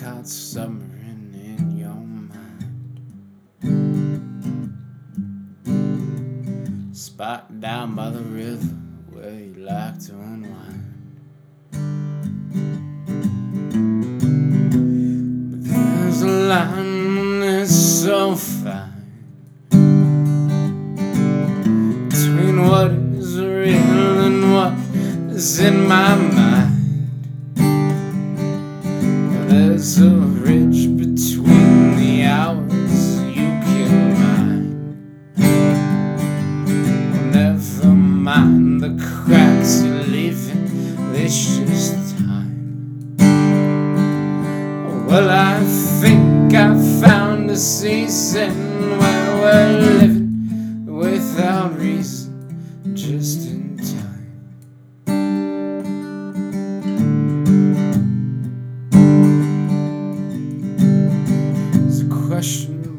Caught summering in your mind. Spot down by the river where you like to unwind. But there's a line that's so fine between what is real and what is in my mind. There's a ridge between the hours you can mine. Never mind the cracks you're leaving, this just time. Well, I think I found a season where we're living without reason, just in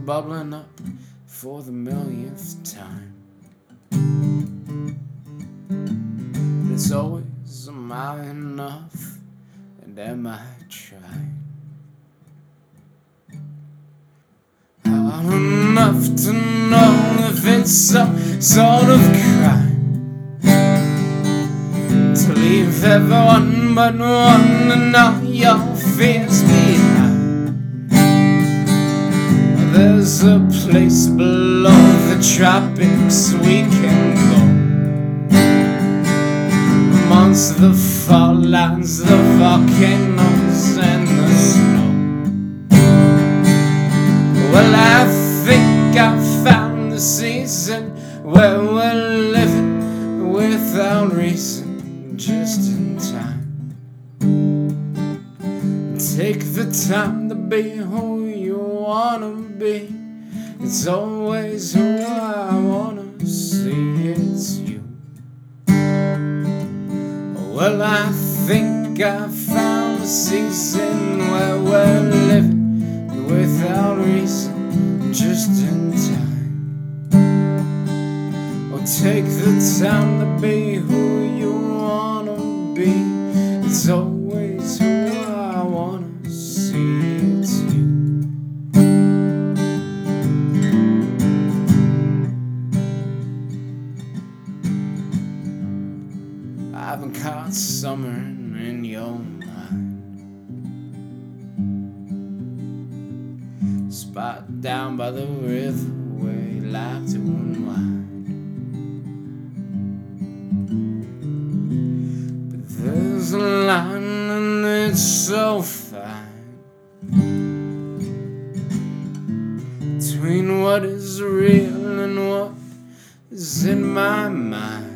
bubbling up for the millionth time. It's always, am I enough? And am I trying? Hard enough to know if it's some sort of crime to leave everyone but one and all your fears behind. Place below the tropics we can go. Amongst the fall lines, the volcanoes, and the snow. Well, I think I found the season where we're living without reason, just in time. Take the time to be who you wanna be. It's always who I wanna see. It's you. Well, I think I found a season where we're living without reason, just in time. Oh, take the time to be who you wanna be. It's always I've been caught summering in your mind. Spot down by the river where you like to unwind. But there's a line and it's so fine between what is real and what is in my mind.